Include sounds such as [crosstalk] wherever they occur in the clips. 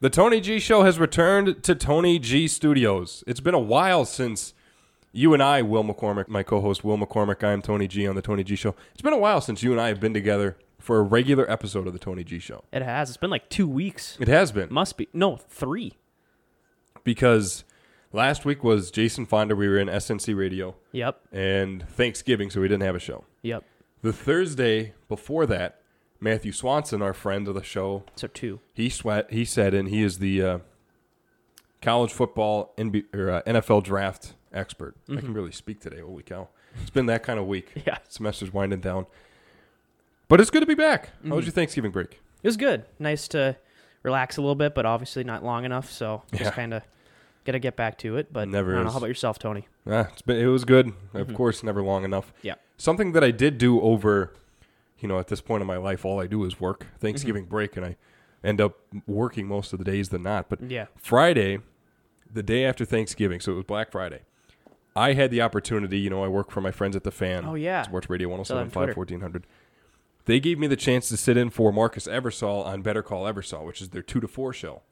The Tony G Show has returned to Tony G Studios. It's been a while since you and I, Will McCormick, my co-host Will McCormick, I am Tony G on the Tony G Show. It's been a while since you and I have been together for a regular episode of the Tony G Show. It has. It's been like two weeks. It has been Must be no three. because last week was Jason Fonda. We were in SNC Radio Yep. and Thanksgiving, so we didn't have a show. Yep. The Thursday before that, Matthew Swanson, our friend of the show, So two. he sweat. He said, and he is the uh, college football NB, or, uh, NFL draft expert. I can really speak today. Holy cow! It's been that kind of week. [laughs] Yeah. Semester's winding down, but it's good to be back. How was your Thanksgiving break? It was good. Nice to relax a little bit, but obviously not long enough. So Yeah. just kind of got to get back to it. But Never I don't know. How about yourself, Tony? Ah, it's been. It was good. Of course, never long enough. Yeah. Something that I did do over, you know, at this point in my life, all I do is work. Thanksgiving mm-hmm. break, and I end up working most of the days than not. But Yeah. Friday, the day after Thanksgiving, so it was Black Friday. I had the opportunity, you know, I work for my friends at the Fan. Oh, yeah. Sports Radio Saw that on 1075 1400. They gave me the chance to sit in for Marcus Eversole on Better Call Eversole, which is their 2 to 4 show.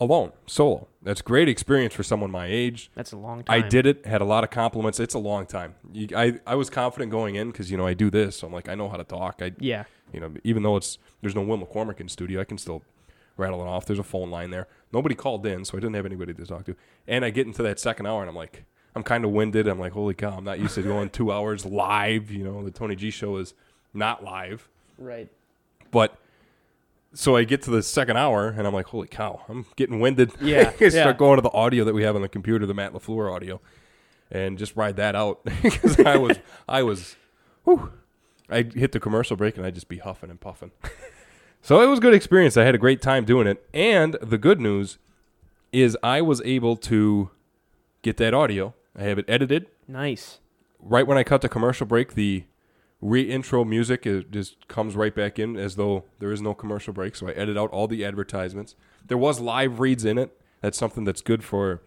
Alone, solo. That's great experience for someone my age. That's a long time. I did it, had a lot of compliments. It's a long time. You, I, I was confident going in because, you know, I do this. So I'm like, I know how to talk. I, Yeah. you know, even though it's there's no Will McCormick in studio, I can still rattle it off. There's a phone line there. Nobody called in, so I didn't have anybody to talk to. And I get into that second hour, and I'm like, I'm kind of winded. I'm like, holy cow, I'm not used to going two hours live. You know, the Tony G show is not live, Right. but. So I get to the second hour and I'm like, "Holy cow! I'm getting winded." Yeah, [laughs] I start yeah. going to the audio that we have on the computer, the Matt Lafleur audio, and just ride that out [laughs] because I was, I was, whew, I hit the commercial break and I'd just be huffing and puffing. [laughs] so it was a good experience. I had a great time doing it. And the good news is I was able to get that audio. I have it edited. Nice. Right when I cut the commercial break, the re-intro music it just comes right back in as though there is no commercial break. So I edit out all the advertisements. There was live reads in it. That's something that's good for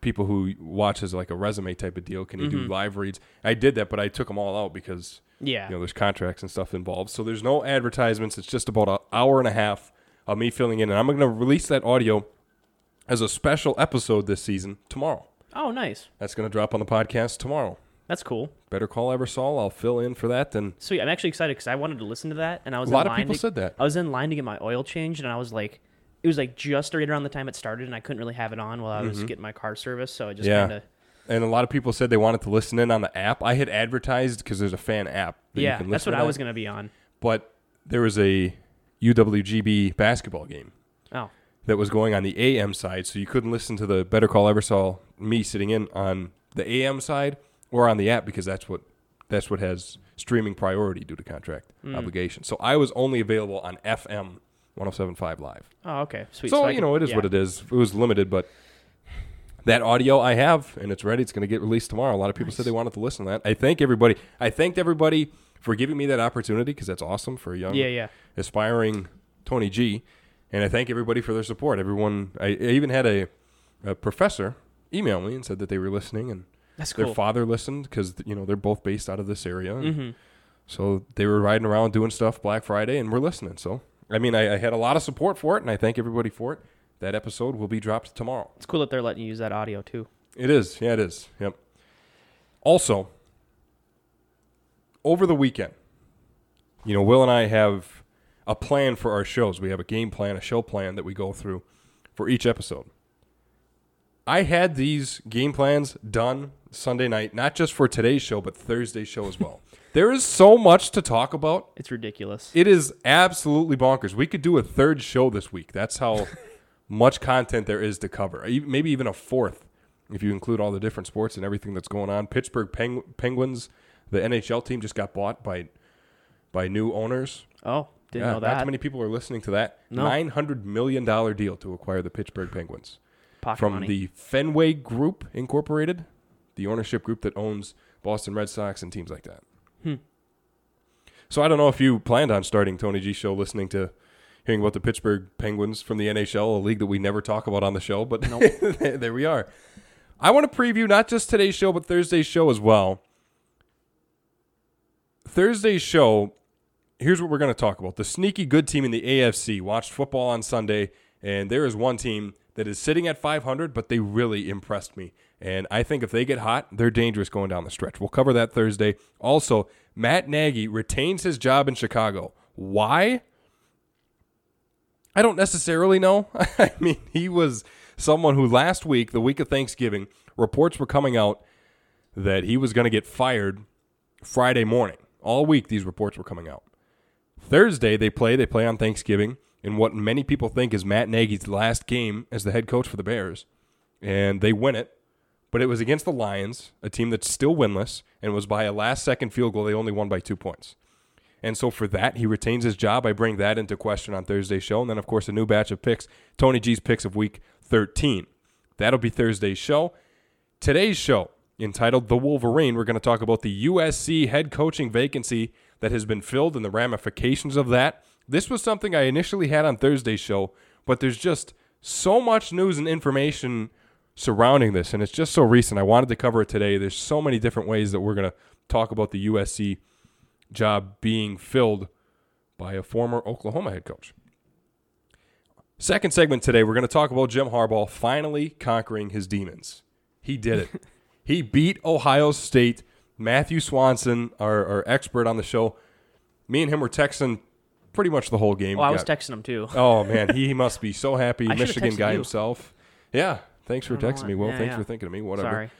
people who watch as like a resume type of deal. Can you do mm-hmm. live reads? I did that, but I took them all out because Yeah. you know, there's contracts and stuff involved. So there's no advertisements. It's just about an hour and a half of me filling in. And I'm going to release that audio as a special episode this season tomorrow. oh, nice. That's going to drop on the podcast tomorrow. That's cool. Better call Eversole. I'll fill in for that. Then Sweet. I'm actually excited because I wanted to listen to that, and I was a lot in of line people to, said that. I was in line to get my oil changed, and I was like, it was like just right around the time it started, and I couldn't really have it on while I was getting my car service, so I just Mm-hmm. Yeah. kind of And a lot of people said they wanted to listen in on the app. I had advertised because there's a fan app. That you yeah. can That's listen what I was gonna be on. But there was a UWGB basketball game. Oh, that was going on the AM side, so you couldn't listen to the Better Call Eversole me sitting in on the AM side or on the app because that's what that's what has streaming priority due to contract Hmm. obligation. So I was only available on FM 1075 live. oh, okay, sweet. So, I you can- know, it is yeah. what it is. It was limited, but that audio I have and it's ready. It's going to get released tomorrow. A lot of people said they wanted to listen to that. I thank everybody. I thanked everybody for giving me that opportunity because that's awesome for a young Yeah, yeah. aspiring Tony G. And I thank everybody for their support. Everyone, I, I even had a, a professor email me and said that they were listening, and That's their father listened because you know they're both based out of this area, and hmm so they were riding around doing stuff Black Friday, and we're listening. So I mean, I, I had a lot of support for it, and I thank everybody for it. That episode will be dropped tomorrow. It's cool that they're letting you use that audio too. It is. Yeah, it is. Yep. Also, over the weekend, you know, Will and I have a plan for our shows. We have a game plan, a show plan that we go through for each episode. I had these game plans done Sunday night, not just for today's show, but Thursday's show as well. [laughs] there is so much to talk about. It's ridiculous. It is absolutely bonkers. We could do a third show this week. That's how [laughs] much content there is to cover. Maybe even a fourth if you include all the different sports and everything that's going on. Pittsburgh Peng- Penguins, the NHL team, just got bought by by new owners. oh, didn't yeah, know not that. too many people are listening to that. No. Nine hundred million dollar deal to acquire the Pittsburgh Penguins Pocket from money. the Fenway Group Incorporated, the ownership group that owns Boston Red Sox and teams like that. Hmm. So I don't know if you planned on starting Tony G show listening to hearing about the Pittsburgh Penguins from the NHL, a league that we never talk about on the show, but [laughs] there we are. I want to preview not just today's show but Thursday's show as well. Thursday's show, here's what we're going to talk about. The sneaky good team in the AFC watched football on Sunday And there is one team that is sitting at 500, but they really impressed me. And I think if they get hot, they're dangerous going down the stretch. We'll cover that Thursday. Also, Matt Nagy retains his job in Chicago. Why? I don't necessarily know. [laughs] I mean, he was someone who last week, the week of Thanksgiving, reports were coming out that he was going to get fired Friday morning. All week, these reports were coming out. Thursday, they play. They play on Thanksgiving in what many people think is Matt Nagy's last game as the head coach for the Bears. And they win it. But it was against the Lions, a team that's still winless, and was by a last second field goal. They only won by two points. And so for that, he retains his job. I bring that into question on Thursday's show. And then, of course, a new batch of picks Tony G's picks of week 13. That'll be Thursday's show. Today's show, entitled The Wolverine, we're going to talk about the USC head coaching vacancy that has been filled and the ramifications of that. This was something I initially had on Thursday's show, but there's just so much news and information surrounding this, and it's just so recent. I wanted to cover it today. There's so many different ways that we're going to talk about the USC job being filled by a former Oklahoma head coach. Second segment today, we're going to talk about Jim Harbaugh finally conquering his demons. He did it. [laughs] he beat Ohio State. Matthew Swanson, our, our expert on the show, me and him were texting pretty much the whole game. Oh, I was texting him too. [laughs] Oh man, he must be so happy. [laughs] Michigan guy you. himself. Yeah, thanks for I don't know texting me. Well, Yeah, thanks yeah. for thinking of me. Whatever. Sorry.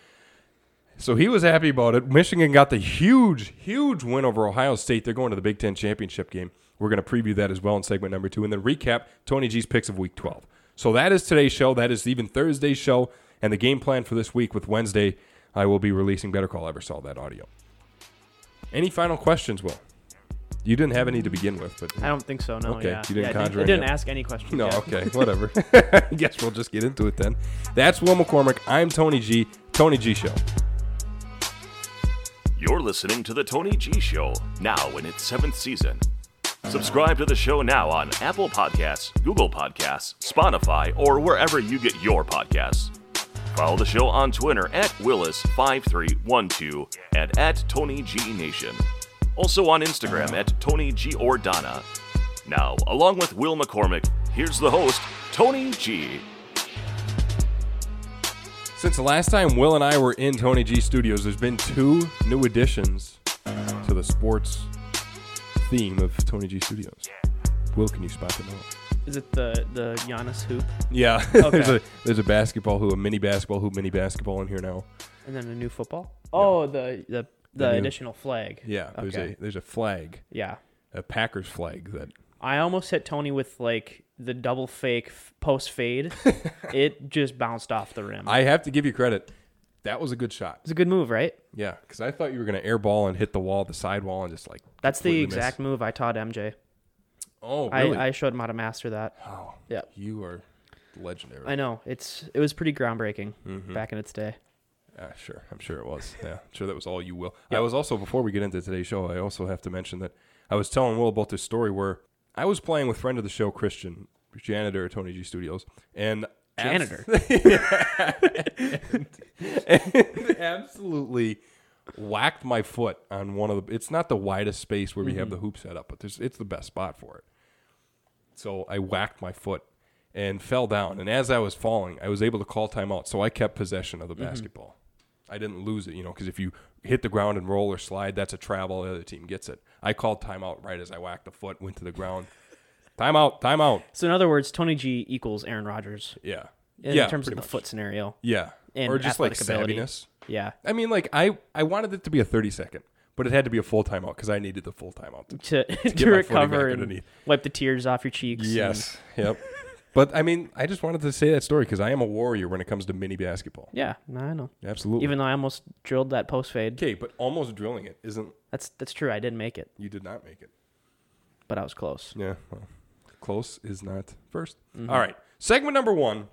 So he was happy about it. Michigan got the huge, huge win over Ohio State. They're going to the Big Ten championship game. We're going to preview that as well in segment number two, and then recap Tony G's picks of Week 12. So that is today's show. That is even Thursday's show, and the game plan for this week with Wednesday. I will be releasing Better Call Eversole that audio. Any final questions, Will? You didn't have any to begin with, but I don't think so. No. Okay, Yeah. you didn't yeah, I conjure I any didn't ask any questions. No, yet. okay, [laughs] whatever. [laughs] I guess we'll just get into it then. That's Will McCormick. I'm Tony G. Tony G Show. You're listening to The Tony G Show, now in its seventh season. Subscribe to the show now on Apple Podcasts, Google Podcasts, Spotify, or wherever you get your podcasts. Follow the show on Twitter at Willis5312 and at Tony G Nation. Also on Instagram at Tony G Ordana. Now, along with Will McCormick, here's the host, Tony G. Since the last time Will and I were in Tony G Studios, there's been two new additions to the sports theme of Tony G Studios. Will, can you spot them out? Is it the the Giannis hoop Yeah, [laughs] there's a there's a basketball hoop, a mini basketball hoop, mini basketball in here now. and then a new football? Oh, the the the, new- additional flag. Yeah, there's Okay. a there's a flag, Yeah. a Packers flag that I almost hit Tony with like the double fake f- post fade. [laughs] it just bounced off the rim. I have to give you credit. That was a good shot. it's a good move, right? Yeah, because I thought you were gonna airball and hit the wall, the side wall, and just like That's the completely miss. exact move I taught MJ. Oh, really? I, I showed him how to master that. oh, Yeah. you are legendary. I know it's it was pretty groundbreaking Mm-hmm. back in its day. Ah, sure. I'm sure it was. Yeah, I'm sure that was all you, Will. I was also, before we get into today's show, I also have to mention that I was telling Will about this story where I was playing with friend of the show, Christian, janitor at Tony G Studios, and Janitor. [laughs] and absolutely whacked my foot on one of the. It's not the widest space where we have the hoop set up, but there's, it's the best spot for it. So I whacked my foot and fell down. And as I was falling, I was able to call timeout. So I kept possession of the basketball. I didn't lose it, you know, because if you hit the ground and roll or slide, that's a travel. The other team gets it. I called timeout right as I whacked the foot, went to the ground. [laughs] Timeout, timeout. So in other words, Tony G equals Aaron Rodgers Yeah. in yeah, terms of the much. foot scenario. Yeah. and or just like ability. savviness. Yeah. I mean, like I, I wanted it to be a thirty second, but it had to be a full timeout because I needed the full timeout. To, To, [laughs] to, footing recover and underneath. wipe the tears off your cheeks. and- yes. Yep. But I mean, I just wanted to say that story because I am a warrior when it comes to mini basketball. yeah. No, I know. Absolutely. Even though I almost drilled that post fade. okay, but almost drilling it isn't. That's that's true. I didn't make it, You did not make it. but I was close. Yeah. Well, close is not 1st Mm-hmm. All right. Segment number one.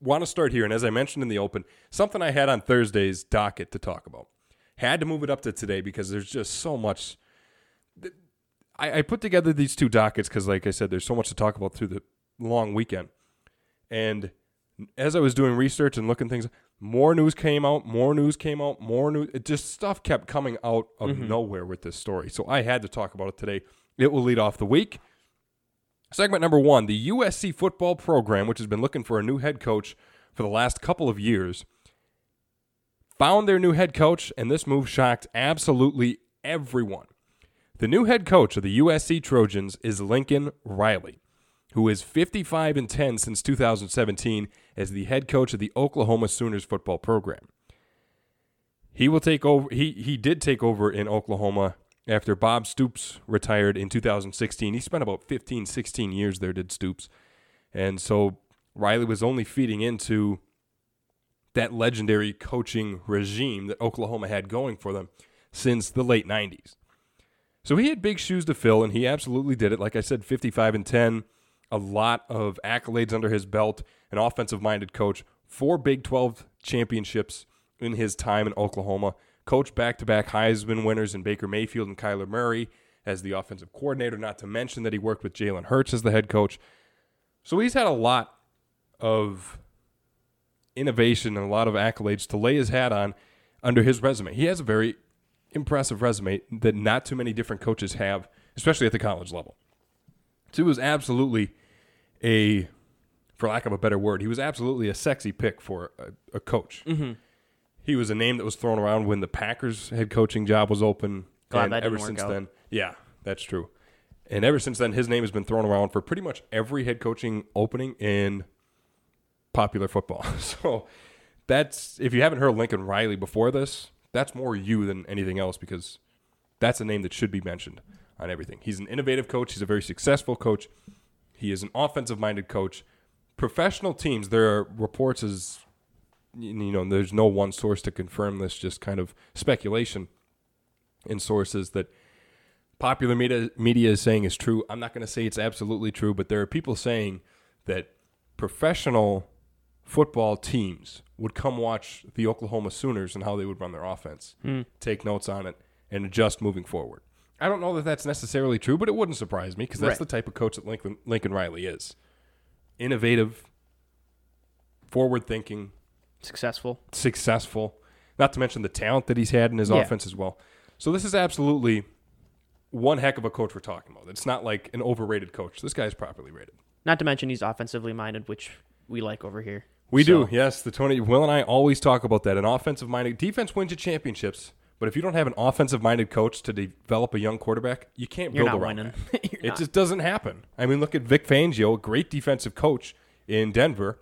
Want to start here, and as I mentioned in the open, something I had on Thursday's docket to talk about. Had to move it up to today because there's just so much. I, I put together these two dockets because, like I said, there's so much to talk about through the long weekend. And as I was doing research and looking things, more news came out, more news came out, more news. It just stuff kept coming out of mm-hmm. nowhere with this story. So I had to talk about it today. It will lead off the week. Segment number one the USC football program, which has been looking for a new head coach for the last couple of years, found their new head coach, and this move shocked absolutely everyone. The new head coach of the USC Trojans is Lincoln Riley, who is 55 and 10 since 2017 as the head coach of the Oklahoma Sooners football program. He will take over he he did take over in Oklahoma after Bob Stoops retired in 2016. He spent about 15 16 years there did Stoops. And so Riley was only feeding into that legendary coaching regime that Oklahoma had going for them since the late 90s. So he had big shoes to fill, and he absolutely did it. Like I said, 55 and 10, a lot of accolades under his belt, an offensive minded coach, four Big 12 championships in his time in Oklahoma, coach back to back Heisman winners in Baker Mayfield and Kyler Murray as the offensive coordinator, not to mention that he worked with Jalen Hurts as the head coach. So he's had a lot of innovation and a lot of accolades to lay his hat on under his resume. He has a very impressive resume that not too many different coaches have, especially at the college level. So he was absolutely a, for lack of a better word, he was absolutely a sexy pick for a, a coach. Mm-hmm. He was a name that was thrown around when the Packers head coaching job was open. Glad and that ever since out. then, yeah, that's true. And ever since then, his name has been thrown around for pretty much every head coaching opening in popular football. [laughs] So that's if you haven't heard Lincoln Riley before this, that's more you than anything else because that's a name that should be mentioned on everything. He's an innovative coach. He's a very successful coach. He is an offensive minded coach. Professional teams, there are reports as you know, there's no one source to confirm this, just kind of speculation in sources that popular media media is saying is true. I'm not going to say it's absolutely true, but there are people saying that professional football teams would come watch the Oklahoma Sooners and how they would run their offense, hmm. take notes on it, and adjust moving forward. I don't know that that's necessarily true, but it wouldn't surprise me because that's Right. the type of coach that Lincoln, Lincoln Riley is. Innovative, forward thinking, Successful. successful, not to mention the talent that he's had in his Yeah. offense as well. So this is absolutely one heck of a coach we're talking about. It's not like an overrated coach. This guy's properly rated. Not to mention he's offensively minded, which we like over here. We So, do, yes. The Tony Will and I always talk about that. An offensive minded defense wins you championships, but if you don't have an offensive minded coach to develop a young quarterback, you can't You're build around winning. that. [laughs] You're It not. just doesn't happen. I mean, look at Vic Fangio, a great defensive coach in Denver.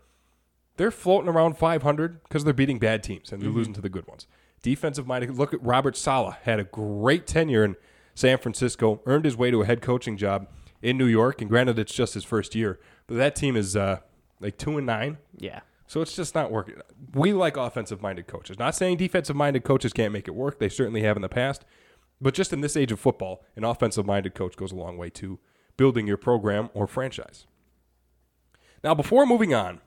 They're floating around 500 because they're beating bad teams and they're Mm-hmm. losing to the good ones. Defensive minded. Look at Robert Saleh. Had a great tenure in San Francisco. Earned his way to a head coaching job in New York. And granted, it's just his first year, but that team is uh, like two and nine. yeah. So it's just not working. We like offensive minded coaches. Not saying defensive minded coaches can't make it work. They certainly have in the past. But just in this age of football, an offensive minded coach goes a long way to building your program or franchise. Now, before moving on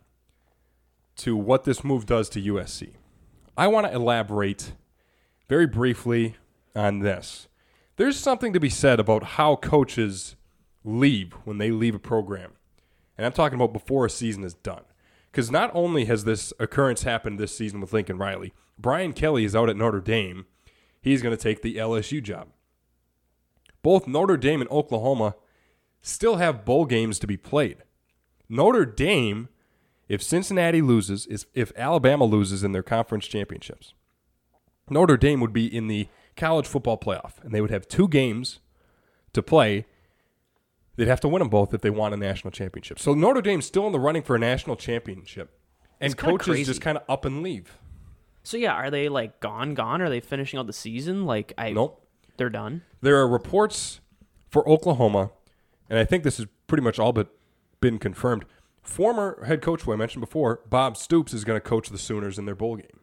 to what this move does to USC, I want to elaborate very briefly on this. There's something to be said about how coaches leave when they leave a program. And I'm talking about before a season is done. Because not only has this occurrence happened this season with Lincoln Riley, Brian Kelly is out at Notre Dame. He's going to take the LSU job. Both Notre Dame and Oklahoma still have bowl games to be played. Notre Dame, if Cincinnati loses, is if Alabama loses in their conference championships, Notre Dame would be in the college football playoff, and they would have two games to play They'd have to win them both if they want a national championship. So Notre Dame's still in the running for a national championship, and It's kinda coaches crazy. just kind of up and leave. So yeah, are they like gone? Gone? Are they finishing out the season? Like I Nope. they're done. There are reports for Oklahoma, and I think this has pretty much all but been confirmed. Former head coach, who I mentioned before, Bob Stoops, is going to coach the Sooners in their bowl game.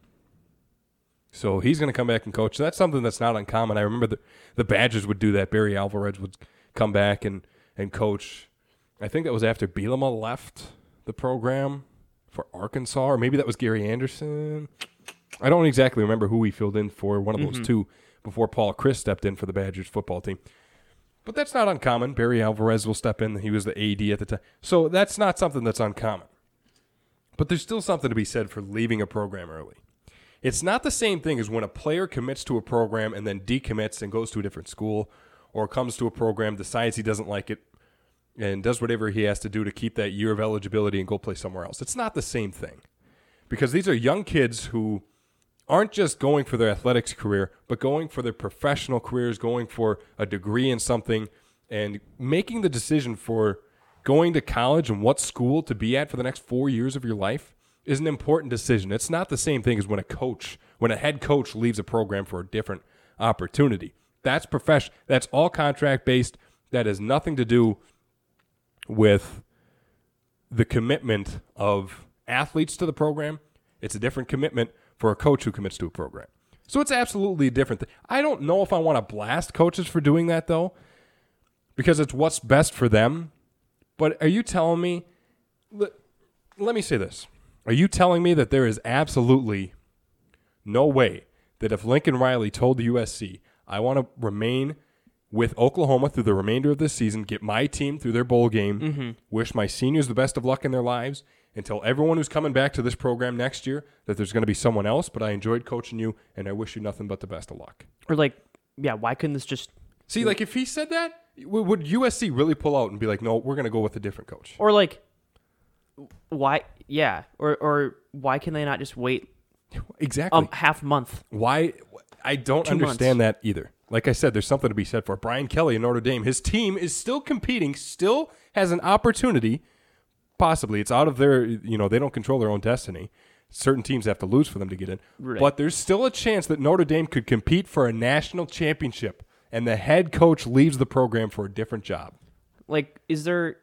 So he's going to come back and coach. That's something that's not uncommon. I remember the, the Badgers would do that. Barry Alvarez would come back and, and coach. I think that was after Bielema left the program for Arkansas, or maybe that was Gary Anderson. I don't exactly remember who he filled in for, one of those mm-hmm. two, before Paul Chryst stepped in for the Badgers football team. But that's not uncommon. Barry Alvarez will step in. He was the AD at the time. So that's not something that's uncommon. But there's still something to be said for leaving a program early. It's not the same thing as when a player commits to a program and then decommits and goes to a different school or comes to a program, decides he doesn't like it, and does whatever he has to do to keep that year of eligibility and go play somewhere else. It's not the same thing because these are young kids who aren't just going for their athletics career, but going for their professional careers, going for a degree in something, and making the decision for going to college and what school to be at for the next four years of your life is an important decision. It's not the same thing as when a coach, when a head coach leaves a program for a different opportunity. That's profession. That's all contract based. That has nothing to do with the commitment of athletes to the program. It's a different commitment for a coach who commits to a program. So it's absolutely a different thing. I don't know if I want to blast coaches for doing that though, because it's what's best for them. But are you telling me? Let me say this. Are you telling me that there is absolutely no way that if Lincoln Riley told the USC, I want to remain with Oklahoma through the remainder of this season, get my team through their bowl game, wish my seniors the best of luck in their lives, and tell everyone who's coming back to this program next year that there's going to be someone else, but I enjoyed coaching you and I wish you nothing but the best of luck. Or like, yeah, why couldn't this just See, like if he said that, would USC really pull out and be like, no, we're going to go with a different coach? or like why yeah or or why can they not just wait [laughs] Exactly. um half month Why? I don't Two understand that either. Like I said, there's something to be said for. Brian Kelly in Notre Dame. His team is still competing, still has an opportunity. Possibly, it's out of their. You know, they don't control their own destiny. Certain teams have to lose for them to get in. Right. But there's still a chance that Notre Dame could compete for a national championship, and the head coach leaves the program for a different job. like is there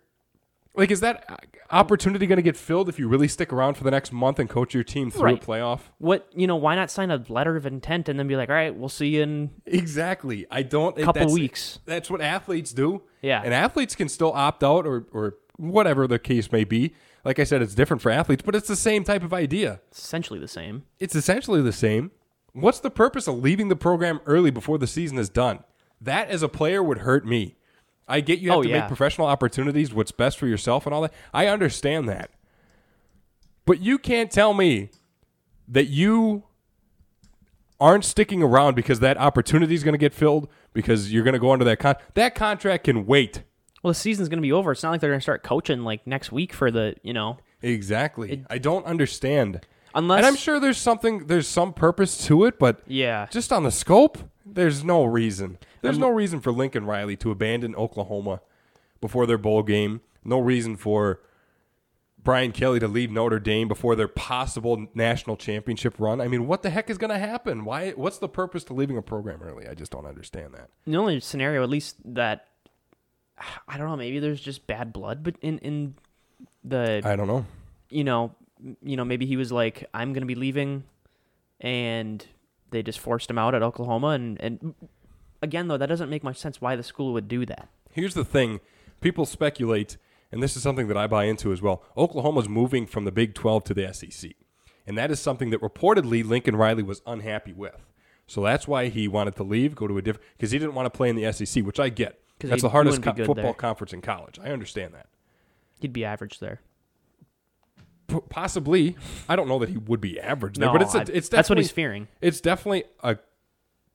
Like, is that uh, opportunity going to get filled if you really stick around for the next month and coach your team through Right. a playoff? what you know why not sign a letter of intent and then be like all right we'll see you in Exactly. I don't. Couple that's- weeks. That's what athletes do. Yeah. And athletes can still opt out or or whatever the case may be. Like I said, it's different for athletes, but it's the same type of idea. it's essentially the same It's essentially the same. What's the purpose of leaving the program early before the season is done? That as a player would hurt me. I get you have Oh, to yeah. make professional opportunities, what's best for yourself and all that. I understand that. But you can't tell me that you aren't sticking around because that opportunity is going to get filled because you're going to go under that con- that contract can wait. well the season's gonna be over it's not like they're gonna start coaching like next week for the you know Exactly. I don't understand. unless and I'm sure there's something there's some purpose to it, but yeah just on the scope, there's no reason. There's no reason for Lincoln Riley to abandon Oklahoma before their bowl game. No reason for Brian Kelly to leave Notre Dame before their possible national championship run. I mean, what the heck is going to happen? Why? What's the purpose to leaving a program early? I just don't understand that. the only scenario at least that I don't know maybe there's just bad blood but in in the I don't know. you know, you know, maybe he was like, "I'm going to be leaving," and they just forced him out at Oklahoma. And and again, though, that doesn't make much sense. Why the school would do that? Here's the thing: people speculate, and this is something that I buy into as well. Oklahoma's moving from the Big 12 to the SEC, and that is something that reportedly Lincoln Riley was unhappy with. So that's why he wanted to leave, go to a different because he didn't want to play in the SEC, which I get. That's the hardest co- football there. conference in college. I understand that. He'd be average there. P- possibly, I don't know that he would be average there, No, but it's a, it's that's what he's fearing. it's definitely a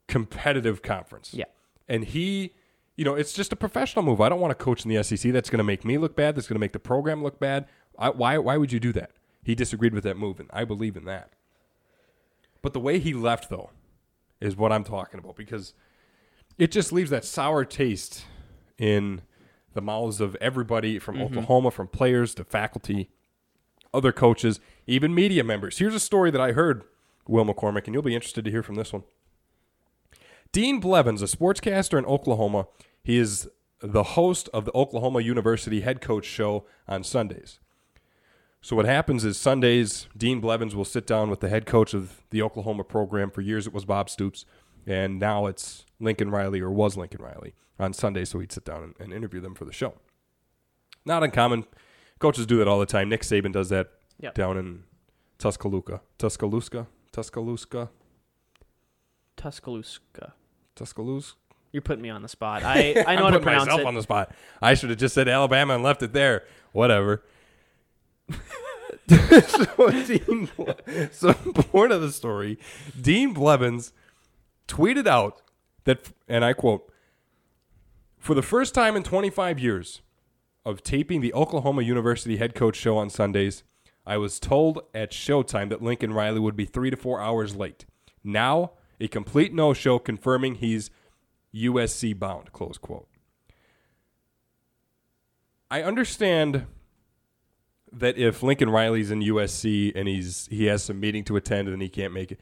competitive conference. Yeah. And he, you know, it's just a professional move. I don't want to coach in the SEC. That's going to make me look bad. That's going to make the program look bad. I, why, why would you do that? He disagreed with that move, and I believe in that. But the way he left, though, is what I'm talking about because it just leaves that sour taste in the mouths of everybody from mm-hmm. Oklahoma, from players to faculty, other coaches, even media members. Here's a story that I heard, Will McCormick, and you'll be interested to hear from this one. Dean Blevins, a sportscaster in Oklahoma, he is the host of the Oklahoma University head coach show on Sundays. So what happens is Sundays, Dean Blevins will sit down with the head coach of the Oklahoma program. For years, it was Bob Stoops, and now it's Lincoln Riley, or was Lincoln Riley, on Sunday. So he'd sit down and, interview them for the show. Not uncommon. Coaches do that all the time. Nick Saban does that Yep. down in Tuscaloosa, Tuscaloosa, Tuscaloosa, Tuscaloosa. Tuscaloosa. You're putting me on the spot. I [laughs] I know how to pronounce myself it. on the spot. I should have just said Alabama and left it there. Whatever. [laughs] [laughs] so, Dean, so point of the story, Dean Blevins tweeted out that, and I quote, for the first time in 25 years, of taping the Oklahoma University head coach show on Sundays, I was told at showtime that Lincoln Riley would be three to four hours late. Now, a complete no show confirming he's USC bound. Close quote. I understand that if Lincoln Riley's in USC and he's he has some meeting to attend and he can't make it,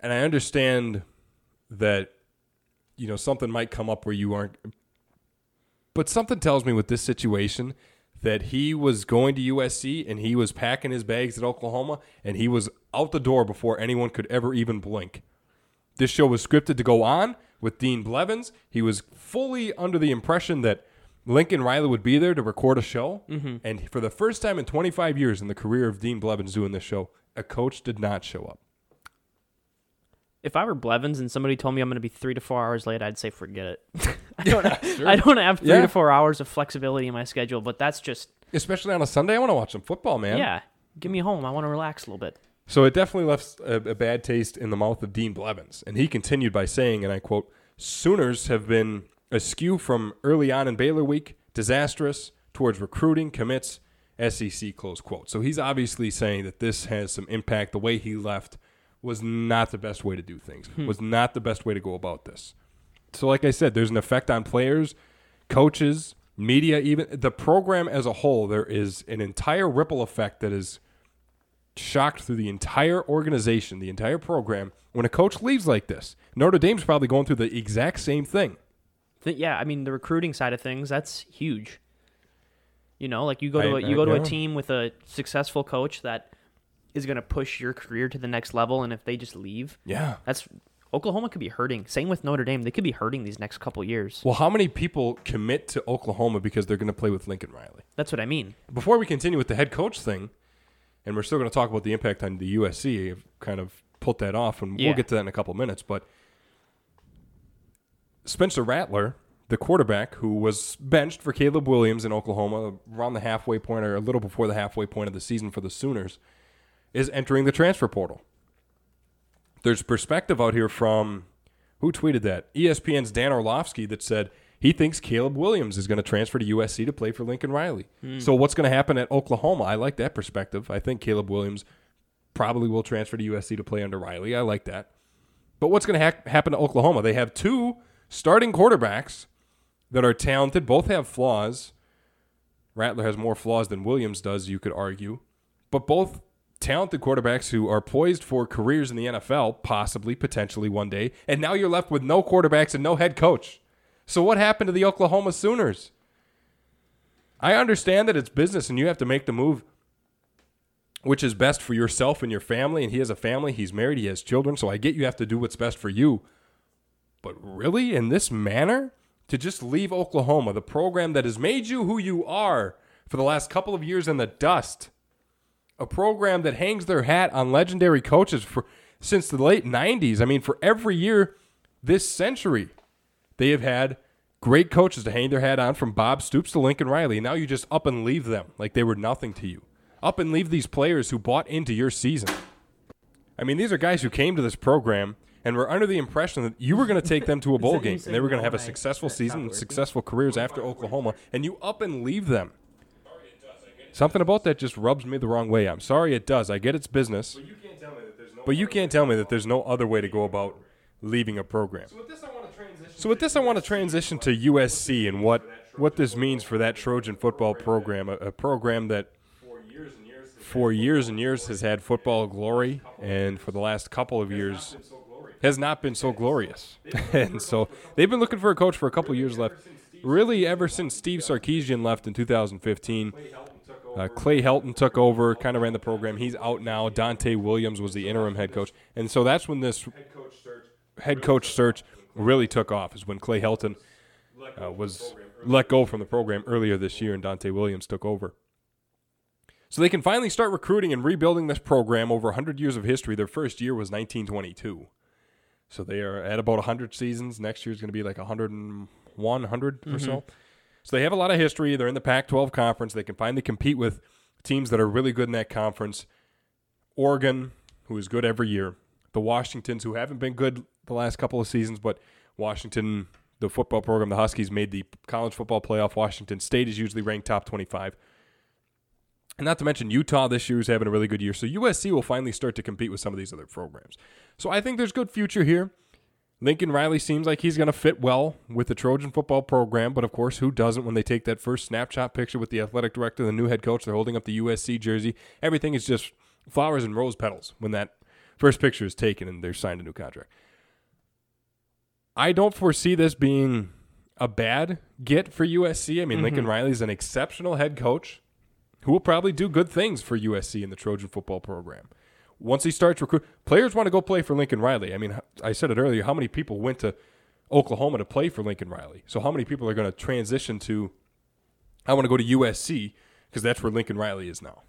and I understand that you know something might come up where you aren't, but something tells me with this situation that he was going to USC and he was packing his bags at Oklahoma and he was out the door before anyone could ever even blink. This show was scripted to go on with Dean Blevins. He was fully under the impression that Lincoln Riley would be there to record a show. Mm-hmm. And for the first time in 25 years in the career of Dean Blevins doing this show, a coach did not show up. If I were Blevins and somebody told me I'm going to be three to four hours late, I'd say forget it. [laughs] I, don't, I don't have three Yeah. to four hours of flexibility in my schedule, but that's just Especially on a Sunday, I want to watch some football, man. yeah. Give me home. I want to relax a little bit. So it definitely left a, a bad taste in the mouth of Dean Blevins. And he continued by saying, and I quote, Sooners have been askew from early on in Baylor week, disastrous towards recruiting, commits, SEC, close quote. So he's obviously saying that this has some impact. The way he left was not the best way to do things, hmm. was not the best way to go about this. So, like I said, there's an effect on players, coaches, media, even the program as a whole. There is an entire ripple effect that is shocked through the entire organization, the entire program, when a coach leaves like this. Notre Dame's probably going through the exact same thing. Th- yeah, I mean the recruiting side of things that's huge. You know, like you go to a, you go to a team with a successful coach that is going to push your career to the next level, and if they just leave, Yeah. that's Oklahoma could be hurting. Same with Notre Dame; they could be hurting these next couple years. Well, how many people commit to Oklahoma because they're going to play with Lincoln Riley? That's what I mean. Before we continue with the head coach thing, and we're still going to talk about the impact on the USC, I've kind of put that off, and Yeah. we'll get to that in a couple minutes. But Spencer Rattler, the quarterback who was benched for Caleb Williams in Oklahoma around the halfway point or a little before the halfway point of the season for the Sooners, is entering the transfer portal. There's perspective out here from who tweeted that? ESPN's Dan Orlovsky that said he thinks Caleb Williams is going to transfer to USC to play for Lincoln Riley. Hmm. So what's going to happen at Oklahoma? I like that perspective. I think Caleb Williams probably will transfer to USC to play under Riley. I like that. But what's going to ha- happen to Oklahoma? They have two starting quarterbacks that are talented. Both have flaws. Rattler has more flaws than Williams does, you could argue. But both talented quarterbacks who are poised for careers in the NFL, possibly, potentially one day. And now you're left with no quarterbacks and no head coach. So what happened to the Oklahoma Sooners? I understand that it's business and you have to make the move which is best for yourself and your family. And he has a family, he's married, he has children. So I get you have to do what's best for you. But really, in this manner, to just leave Oklahoma, the program that has made you who you are for the last couple of years in the dust, a program that hangs their hat on legendary coaches for since the late 90s. I mean, for every year this century, they have had great coaches to hang their hat on from Bob Stoops to Lincoln Riley. And now you just up and leave them like they were nothing to you. Up and leave these players who bought into your season. I mean, these are guys who came to this program and were under the impression that you were going to take them to a [laughs] bowl game and they were going to have a successful season and successful careers after Oklahoma, and you up and leave them. Something about that just rubs me the wrong way. I'm sorry it does. I get it's business. But you can't tell me that there's no, but you can't tell me that there's no other way to go about leaving a program. So with this, I want to transition. So with this, I want to transition to USC and what what this means for that Trojan football program, a, a program that for years and years has had football glory, and for the last couple of years has not been so glorious. [laughs] and so they've been looking for a coach for a couple of years left. Really, ever since Steve Sarkisian left in 2015, uh, Clay Helton took over, kind of ran the program. He's out now. Donte Williams was the interim head coach, and so that's when this head coach search really took off. Is when Clay Helton uh, was let go from the program earlier this year, and Donte Williams took over. So they can finally start recruiting and rebuilding this program over 100 years of history. Their first year was 1922. So they are at about 100 seasons. Next year is going to be like 101, 100 or so. So they have a lot of history. They're in the Pac 12 conference. They can finally compete with teams that are really good in that conference. Oregon, who is good every year. The Washingtons, who haven't been good the last couple of seasons, but Washington the football program, the Huskies made the college football playoff. Washington State is usually ranked top 25. And not to mention Utah this year is having a really good year. So USC will finally start to compete with some of these other programs. So I think there's good future here. Lincoln Riley seems like he's going to fit well with the Trojan football program, but of course, who doesn't when they take that first snapshot picture with the athletic director, the new head coach, they're holding up the USC jersey. Everything is just flowers and rose petals when that first picture is taken and they're signed a new contract. I don't foresee this being a bad get for USC. I mean, Lincoln mm-hmm. Riley is an exceptional head coach who will probably do good things for USC in the Trojan football program. Once he starts recruit, players want to go play for Lincoln Riley. I mean, I said it earlier. How many people went to Oklahoma to play for Lincoln Riley? So how many people are going to transition to? I want to go to USC because that's where Lincoln Riley is now.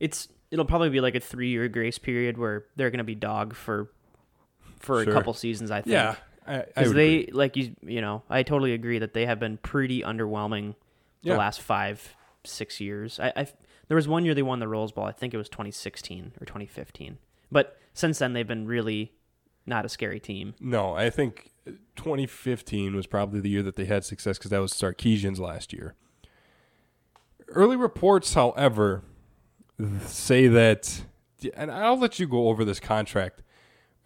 It's it'll probably be like a three year grace period where they're going to be dog for for Sure. a couple seasons. I think. Yeah, I, I because they agree. like you you know I totally agree that they have been pretty underwhelming the Yeah. last five six years. I, I there was one year they won the Rose Bowl. I think it was 2016 or 2015. But since then they've been really not a scary team. No, I think 2015 was probably the year that they had success because that was Sarkisian's last year. Early reports, however, say that, and I'll let you go over this contract,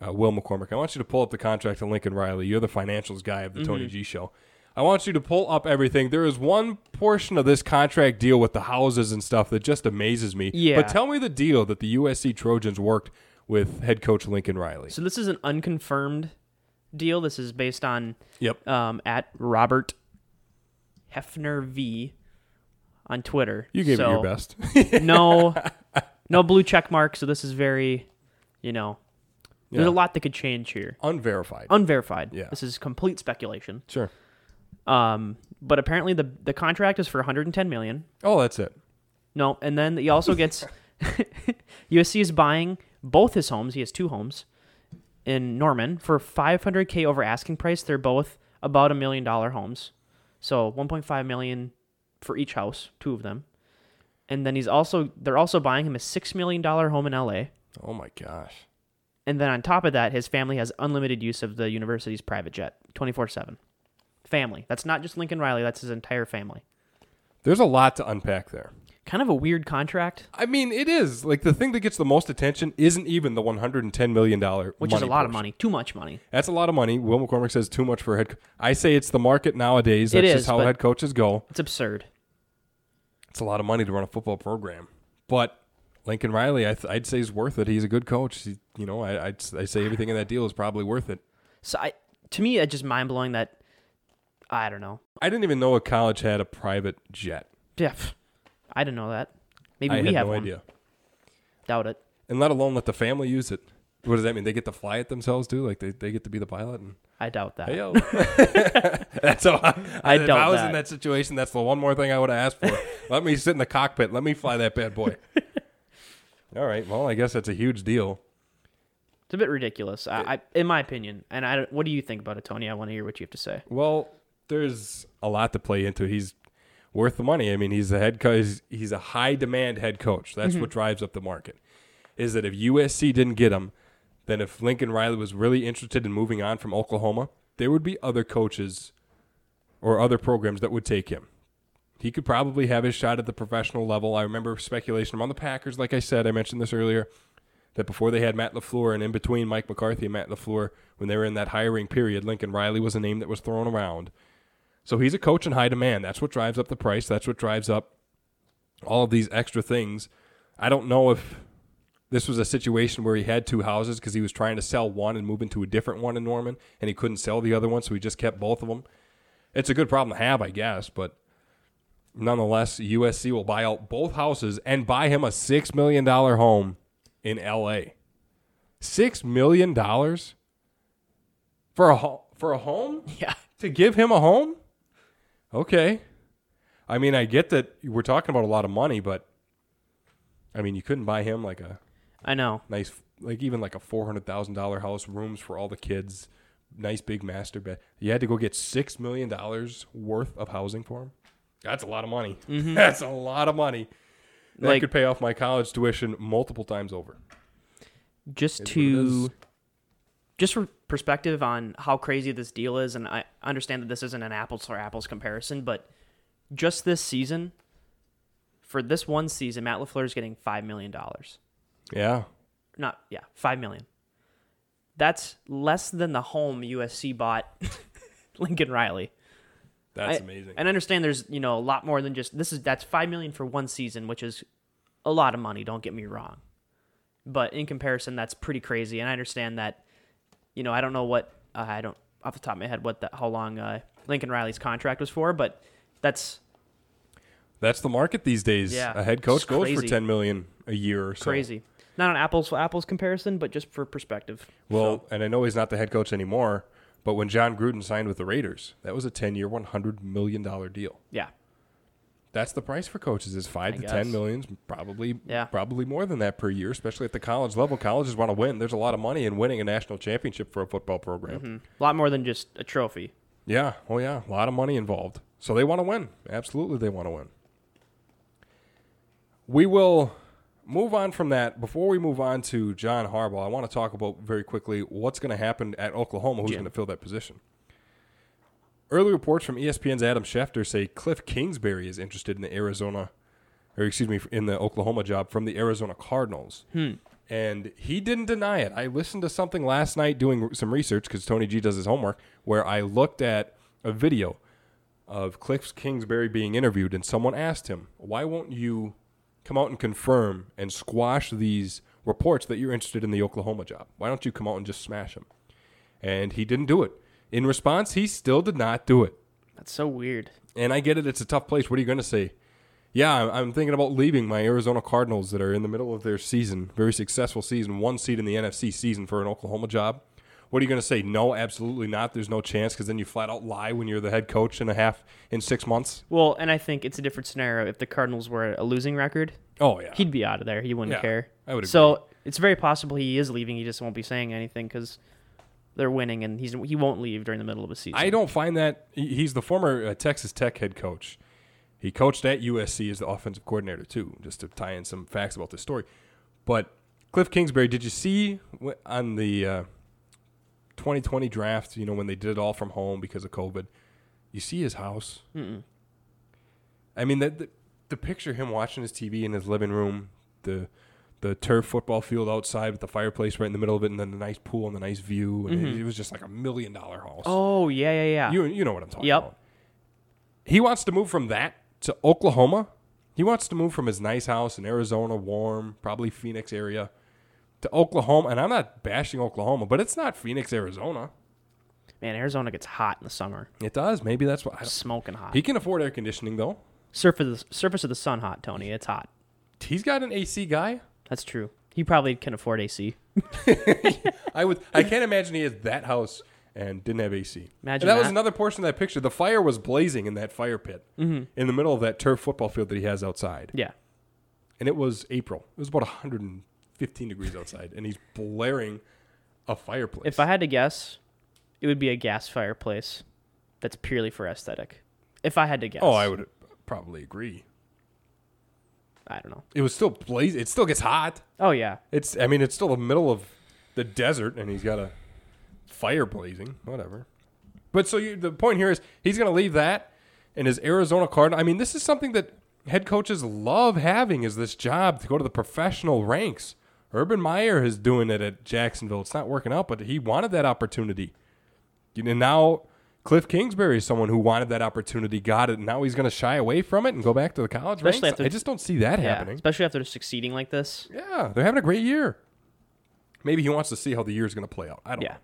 uh, Will McCormick. I want you to pull up the contract of Lincoln Riley. You're the financials guy of the Tony G Show. I want you to pull up everything. There is one portion of this contract deal with the houses and stuff that just amazes me. Yeah. But tell me the deal that the USC Trojans worked with head coach Lincoln Riley. So this is an unconfirmed deal. This is based on Yep. um, at Robert Hefner V on Twitter. You gave it your best. [laughs] no, [laughs] no blue check mark. So this is very, you know, there's Yeah. a lot that could change here. Unverified. Unverified. Yeah. This is complete speculation. Sure. Um, but apparently the the contract is for 110 million. Oh, that's it. No, and then he also gets [laughs] USC is buying both his homes. He has two homes in Norman for 500k over asking price. They're both about a million dollar homes, so 1.5 million for each house, two of them. And then he's also they're also buying him a six million dollar home in LA. Oh my gosh. And then on top of that, his family has unlimited use of the university's private jet, 24 7. Family. That's not just Lincoln Riley, that's his entire family. There's a lot to unpack there. Kind of a weird contract, I mean, it is like the thing that gets the most attention isn't even the 110 million dollar, which is a lot of money. Too much money. That's a lot of money. Will McCormick says too much for a head. Co- I say it's the market nowadays. It That's is, just how head coaches go. It's absurd. It's a lot of money to run a football program, but Lincoln Riley, I th- I'd say is worth it. He's a good coach. He, you know, I I'd, I say everything in that deal is probably worth it. So I, to me, it's just mind blowing that I don't know. I didn't even know a college had a private jet. Yeah, pff, I didn't know that. Maybe I we had have no one. idea. Doubt it. And let alone let the family use it. What does that mean? They get to fly it themselves too? Like they, they get to be the pilot and I doubt that. Hey yo. [laughs] [laughs] that's how I, I if doubt I was that. in that situation, that's the one more thing I would have asked for. [laughs] Let me sit in the cockpit. Let me fly that bad boy. All right. Well, I guess that's a huge deal. It's a bit ridiculous, I, I, in my opinion. And I, don't- what do you think about it, Tony? I want to hear what you have to say. Well, there's a lot to play into. He's worth the money. I mean, he's a head coach. He's, he's a high demand head coach. That's mm-hmm. what drives up the market. Is that if USC didn't get him, then if Lincoln Riley was really interested in moving on from Oklahoma, there would be other coaches or other programs that would take him. He could probably have his shot at the professional level. I remember speculation around the Packers. Like I said, I mentioned this earlier that before they had Matt LaFleur and in between Mike McCarthy and Matt LaFleur, when they were in that hiring period, Lincoln Riley was a name that was thrown around. So he's a coach in high demand. That's what drives up the price. That's what drives up all of these extra things. I don't know if this was a situation where he had two houses because he was trying to sell one and move into a different one in Norman, and he couldn't sell the other one, so he just kept both of them. It's a good problem to have, I guess, but nonetheless, USC will buy out both houses and buy him a six million dollar home in LA. Six million dollars for a ho- for a home [laughs] Yeah. to give him a home. Okay, I mean I get that we're talking about a lot of money, but I mean you couldn't buy him like a I know. nice, like even like a four hundred thousand dollar house, rooms for all the kids, nice big master bed. You had to go get six million dollars worth of housing for him. That's a lot of money. Mm-hmm. [laughs] That's a lot of money. That Like- could pay off my college tuition multiple times over. Just what it is. to, just for perspective on how crazy this deal is, and I understand that this isn't an apples for apples comparison, but just this season, for this one season, Matt Lafleur is getting five million dollars. Yeah. Not yeah, five million. That's less than the home USC bought [laughs] Lincoln Riley. That's I- amazing. And I understand there's you know a lot more than just this is that's five million for one season, which is a lot of money. Don't get me wrong, but in comparison, that's pretty crazy. And I understand that you know I don't know what uh, I don't off the top of my head what the, how long uh, Lincoln Riley's contract was for, but that's That's the market these days. Yeah, A head coach goes for 10 million a year or so. crazy. Not an apples for apples comparison, but just for perspective. Well, So, and I know he's not the head coach anymore, but when Jon Gruden signed with the Raiders, that was a 10-year, 100 million dollar deal. yeah, That's the price for coaches is 5 I to guess. 10 millions, probably Yeah. probably more than that per year, especially at the college level. Colleges want to win. There's a lot of money in winning a national championship for a football program. Mhm. a lot more than just a trophy. Yeah, oh yeah, a lot of money involved. So they want to win. Absolutely, they want to win. We will move on from that. Before we move on to John Harbaugh, I want to talk about very quickly what's going to happen at Oklahoma. Who's Jim. going to fill that position? Early reports from ESPN's Adam Schefter say Cliff Kingsbury is interested in the Arizona, or excuse me, in the Oklahoma job from the Arizona Cardinals. Hmm. And he didn't deny it. I listened to something last night doing some research because Tony G does his homework, where I looked at a video of Cliff Kingsbury being interviewed, and someone asked him, "Why won't you come out and confirm and squash these reports that you're interested in the Oklahoma job? Why don't you come out and just smash them?" And he didn't do it. In response, he still did not do it. That's so weird. And I get it; it's a tough place. What are you going to say? Yeah, I'm- thinking about leaving my Arizona Cardinals that are in the middle of their season, very successful season, one seed in the NFC season for an Oklahoma job. What are you going to say? No, absolutely not. There's no chance because then you flat out lie when you're the head coach in a half in six months. Well, and I think it's a different scenario if the Cardinals were a losing record. Oh yeah, he'd be out of there. He wouldn't Yeah, care. I would So it's very possible he is leaving. He just won't be saying anything because they're winning, and he's he won't leave during the middle of a season. I don't find that he's the former uh, Texas Tech head coach. He coached at USC as the offensive coordinator too, just to tie in some facts about this story. But Cliff Kingsbury, did you see on the uh, 2020 draft? You know when they did it all from home because of COVID. You see his house. Mm-mm. I mean, the, the the picture of him watching his TV in his living room, the the turf football field outside with the fireplace right in the middle of it, and then the nice pool and the nice view, and it, mm-hmm. it was just like a million dollar house. Oh yeah, yeah, yeah. You you know what I'm talking Yep. about. He wants to move from that to Oklahoma. He wants to move from his nice house in Arizona, warm, probably Phoenix area, to Oklahoma. And I'm not bashing Oklahoma, but it's not Phoenix, Arizona. Man, Arizona gets hot in the summer. It does. Maybe that's why. Smoking hot. he can afford air conditioning though. surface surface of the sun hot, Tony. It's hot. He's got an AC guy. That's true. He probably can afford AC. [laughs] I would. I can't imagine he has that house and didn't have AC. Imagine and that, was that. another portion of that picture. The fire was blazing in that fire pit mm-hmm. in the middle of that turf football field that he has outside. Yeah. and it was April. It was about 115 degrees outside, and he's blaring a fireplace. If I had to guess, it would be a gas fireplace. That's purely for aesthetic. If I had to guess. oh, I would probably agree. I don't know. It was still blazing. It still gets hot. Oh yeah. It's. I mean, it's still the middle of the desert, and he's got a fire blazing. Whatever. But so you, the point here is he's going to leave that and his Arizona Cardinal. I mean, this is something that head coaches love having is this job to go to the professional ranks. Urban Meyer is doing it at Jacksonville. It's not working out, but he wanted that opportunity. And now Cliff Kingsbury is someone who wanted that opportunity, got it, and now he's going to shy away from it and go back to the college Especially ranks. after- I just don't see that Yeah. happening. Especially after succeeding like this. Yeah, they're having a great year. Maybe he wants to see how the year is going to play out. I don't Yeah. know.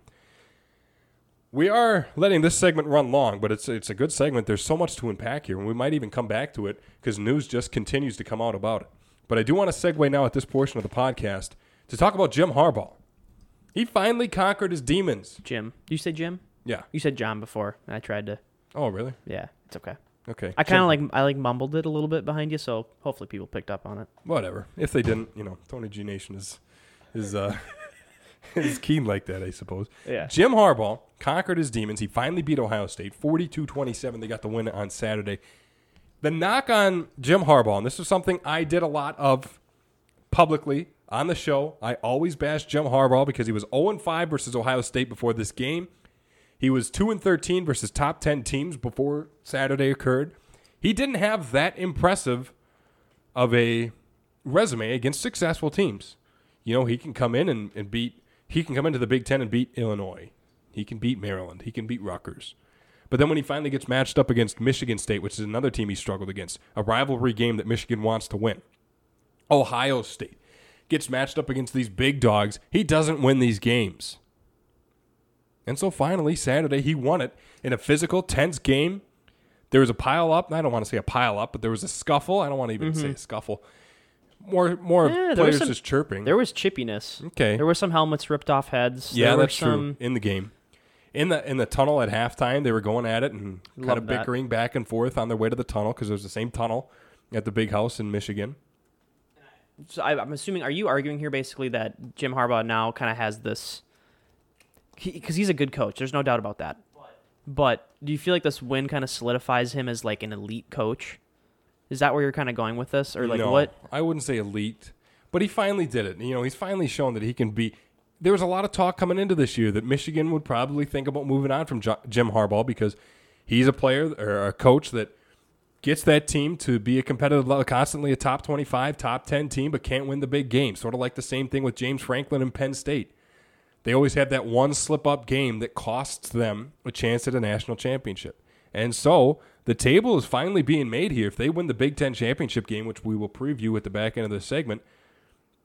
We are letting this segment run long, but it's it's a good segment. There's so much to unpack here, and we might even come back to it because news just continues to come out about it. But I do want to segue now at this portion of the podcast to talk about Jim Harbaugh. He finally conquered his demons. Jim. You say Jim? Yeah. You said John before. and I tried to. Oh, really? Yeah, it's okay. Okay. I kind of Jim- like I like mumbled it a little bit behind you, so hopefully people picked up on it. whatever. If they didn't, you know, Tony G Nation is is uh [laughs] is keen like that, I suppose. Yeah. Jim Harbaugh conquered his demons. He finally beat Ohio State 42-27. They got the win on Saturday. The knock on Jim Harbaugh, and this is something I did a lot of publicly on the show, I always bash Jim Harbaugh because he was 0 5 versus Ohio State before this game. He was 2 and 13 versus top 10 teams before Saturday occurred. He didn't have that impressive of a resume against successful teams. You know, he can come in and, and beat, he can come into the Big Ten and beat Illinois. He can beat Maryland. He can beat Rutgers. But then when he finally gets matched up against Michigan State, which is another team he struggled against, a rivalry game that Michigan wants to win, Ohio State gets matched up against these big dogs, he doesn't win these games. And so finally, Saturday, he won it in a physical, tense game. There was a pile up. I don't want to say a pile up, but there was a scuffle. I don't want to even say mm-hmm. a scuffle. More, more was players some- just chirping. There was chippiness. Okay. There were some helmets ripped off heads. Yeah, there were that's some, true. In the game, in the in the tunnel at halftime, they were going at it and kind Love of that. bickering back and forth on their way to the tunnel because there's the same tunnel at the big house in Michigan. So I, I'm assuming, are you arguing here basically that Jim Harbaugh now kind of has this? Because he's a good coach. There's no doubt about that. But do you feel like this win kind of solidifies him as like an elite coach? Is that where you're kind of going with this, or like no, what? I wouldn't say elite, but he finally did it. You know, he's finally shown that he can be. There was a lot of talk coming into this year that Michigan would probably think about moving on from Jim Harbaugh because he's a player or a coach that gets that team to be a competitive level, constantly a top 25, top 10 team, but can't win the big game. Sort of like the same thing with James Franklin and Penn State. They always have that one slip up game that costs them a chance at a national championship. And so the table is finally being made here. If they win the Big Ten championship game, which we will preview at the back end of this segment,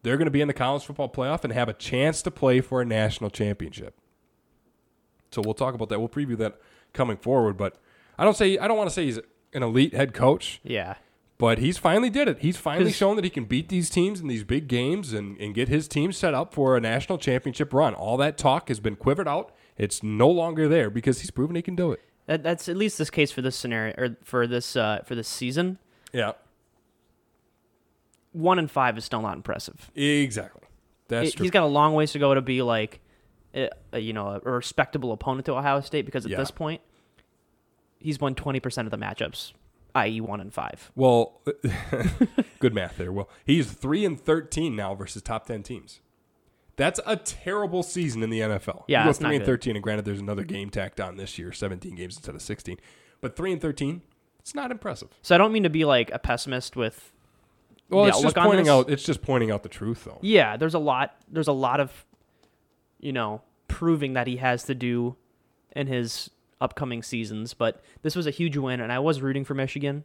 they're going to be in the college football playoff and have a chance to play for a national championship. So we'll talk about that. We'll preview that coming forward. But I don't say I don't want to say he's an elite head coach, Yeah. But he's finally did it. He's finally shown that he can beat these teams in these big games and, and get his team set up for a national championship run. All that talk has been quivered out. It's no longer there because he's proven he can do it. That, that's at least this case for this scenario or for this uh, for this season. Yeah, One and five is still not impressive. exactly. That's It- true. he's got a long ways to go to be like, a, a, you know, a respectable opponent to Ohio State because at Yeah. this point, he's won twenty percent of the matchups, i.e., one and five. Well, [laughs] [laughs] good math there. Well, he's three and thirteen now versus top ten teams. That's a terrible season in the NFL. Yeah, you go not three and thirteen, and granted, there's another game tacked on this year, seventeen games instead of sixteen. But three and thirteen, it's not impressive. So I don't mean to be like a pessimist with. Well, it's just pointing out. It's just pointing out the truth, though. Yeah, there's a lot. There's a lot of, you know, proving that he has to do in his upcoming seasons. But this was a huge win, and I was rooting for Michigan.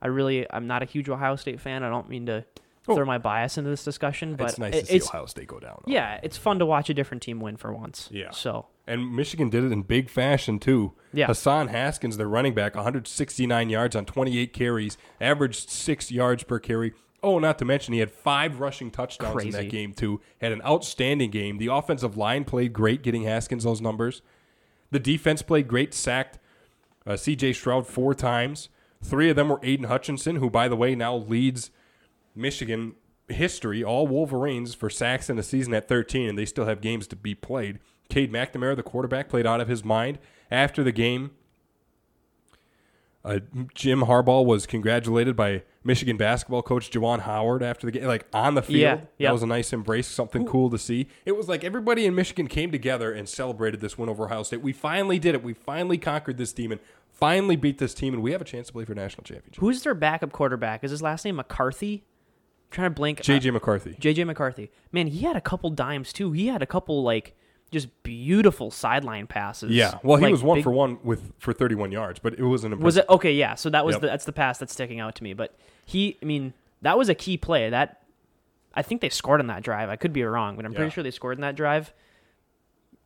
I really, I'm not a huge Ohio State fan. I don't mean to Oh. throw my bias into this discussion, but it's nice it- to see Ohio State go down. yeah, it's fun to watch a different team win for once. Yeah. So And Michigan did it in big fashion too. Yeah. Hassan Haskins, their running back, 169 yards on 28 carries, averaged six yards per carry. Oh, not to mention he had five rushing touchdowns in that game too. Had an outstanding game. The offensive line played great, getting Haskins those numbers. The defense played great, sacked uh, C.J. Stroud four times. Three of them were Aidan Hutchinson, who, by the way, now leads Michigan history, all Wolverines, for sacks in a season at 13, and they still have games to be played. Cade McNamara, the quarterback, played out of his mind after the game. Uh, Jim Harbaugh was congratulated by Michigan basketball coach Juwan Howard after the game, like on the field. Yeah, That was a nice embrace, something cool to see. It was like everybody in Michigan came together and celebrated this win over Ohio State. We finally did it. We finally conquered this demon. Finally beat this team, and we have a chance to play for national championship. who's their backup quarterback? Is his last name McCarthy? trying to blank. JJ McCarthy. JJ McCarthy. Man, he had a couple dimes too. He had a couple like just beautiful sideline passes. Yeah, well, he Like, was one big- for one with for 31 yards, but it was an impressive. Was it okay? Yeah. So that was Yep. the that's the pass that's sticking out to me. But he, I mean, that was a key play. That I think they scored on that drive. I could be wrong, but I'm Yeah. pretty sure they scored in that drive.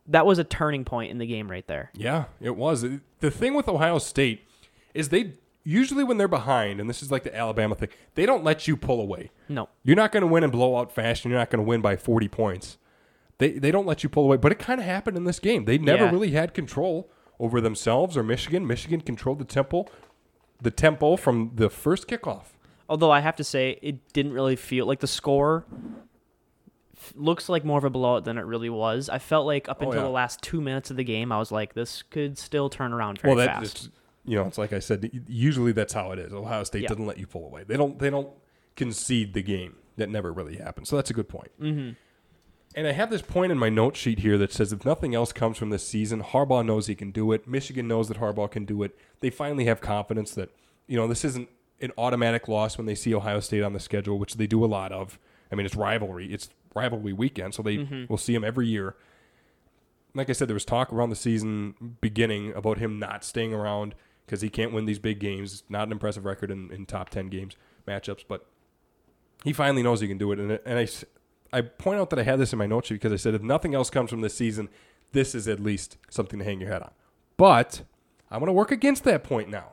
That was a turning point in the game right there. Yeah, it was. The thing with Ohio State is they usually when they're behind, and this is like the Alabama thing, they don't let you pull away. No. You're not going to win in blowout fashion. You're not going to win by 40 points. They they don't let you pull away, but it kind of happened in this game. They never Yeah. really had control over themselves or Michigan. Michigan controlled the tempo, the tempo from the first kickoff. Although I have to say, it didn't really feel like the score looks like more of a blowout than it really was. I felt like up Oh, until yeah. the last two minutes of the game, I was like, this could still turn around very well, that fast. you know, it's like I said. Usually that's how it is. Ohio State Yeah. doesn't let you pull away. They don't. They don't concede the game. that never really happened. So that's a good point. Mm-hmm. And I have this point in my note sheet here that says if nothing else comes from this season, Harbaugh knows he can do it. Michigan knows that Harbaugh can do it. They finally have confidence that, you know, this isn't an automatic loss when they see Ohio State on the schedule, which they do a lot of. I mean, it's rivalry. It's rivalry weekend, so they mm-hmm. will see them every year. Like I said, there was talk around the season beginning about him not staying around because he can't win these big games. Not an impressive record in, in top 10 games matchups, but he finally knows he can do it. And, and I, I point out that I had this in my note sheet because I said if nothing else comes from this season, this is at least something to hang your head on. But I want to work against that point now.